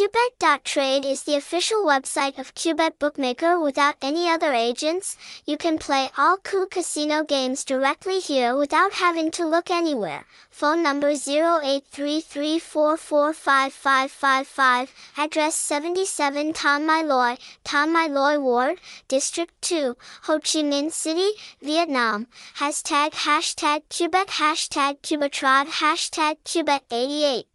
Kubet.trade is the official website of Kubet Bookmaker without any other agents. You can play all cool Casino games directly here without having to look anywhere. Phone number 0833445555, address 77 Thạnh Mỹ Lợi, Thạnh Mỹ Lợi Ward, District 2, Ho Chi Minh City, Vietnam. Hashtag hashtag Kubet hashtag Kubettrade hashtag Kubet88.